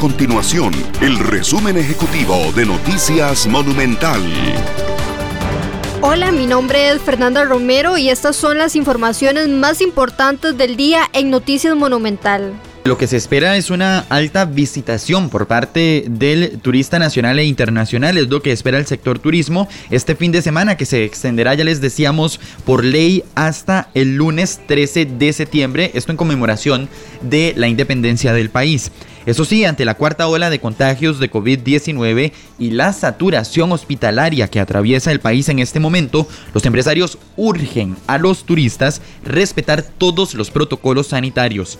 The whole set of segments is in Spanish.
continuación el resumen ejecutivo de Noticias Monumental. Hola, mi nombre es Fernanda Romero y estas son las informaciones más importantes del día en Noticias Monumental. Lo que se espera es una alta visitación por parte del turista nacional e internacional, es lo que espera el sector turismo este fin de semana que se extenderá, ya les decíamos, por ley hasta el lunes 13 de septiembre, esto en conmemoración de la independencia del país. Eso sí, ante la cuarta ola de contagios de COVID-19 y la saturación hospitalaria que atraviesa el país en este momento, los empresarios urgen a los turistas respetar todos los protocolos sanitarios.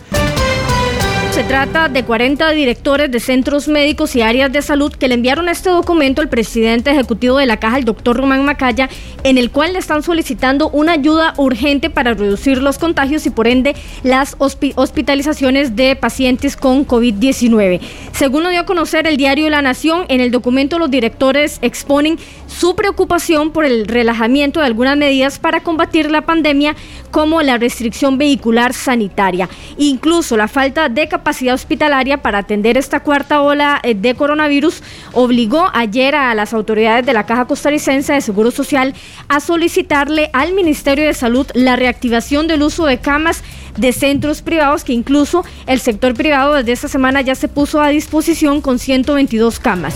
Se trata de 40 directores de centros médicos y áreas de salud que le enviaron este documento al presidente ejecutivo de la caja, el doctor Román Macaya, en el cual le están solicitando una ayuda urgente para reducir los contagios y por ende las hospitalizaciones de pacientes con COVID-19. Según lo dio a conocer el diario La Nación, en el documento los directores exponen su preocupación por el relajamiento de algunas medidas para combatir la pandemia como la restricción vehicular sanitaria, incluso la falta de capacidad capacidad hospitalaria para atender esta cuarta ola eh, de coronavirus obligó ayer a las autoridades de la Caja Costarricense de Seguro Social a solicitarle al Ministerio de Salud la reactivación del uso de camas de centros privados, que incluso el sector privado desde esta semana ya se puso a disposición con 122 camas.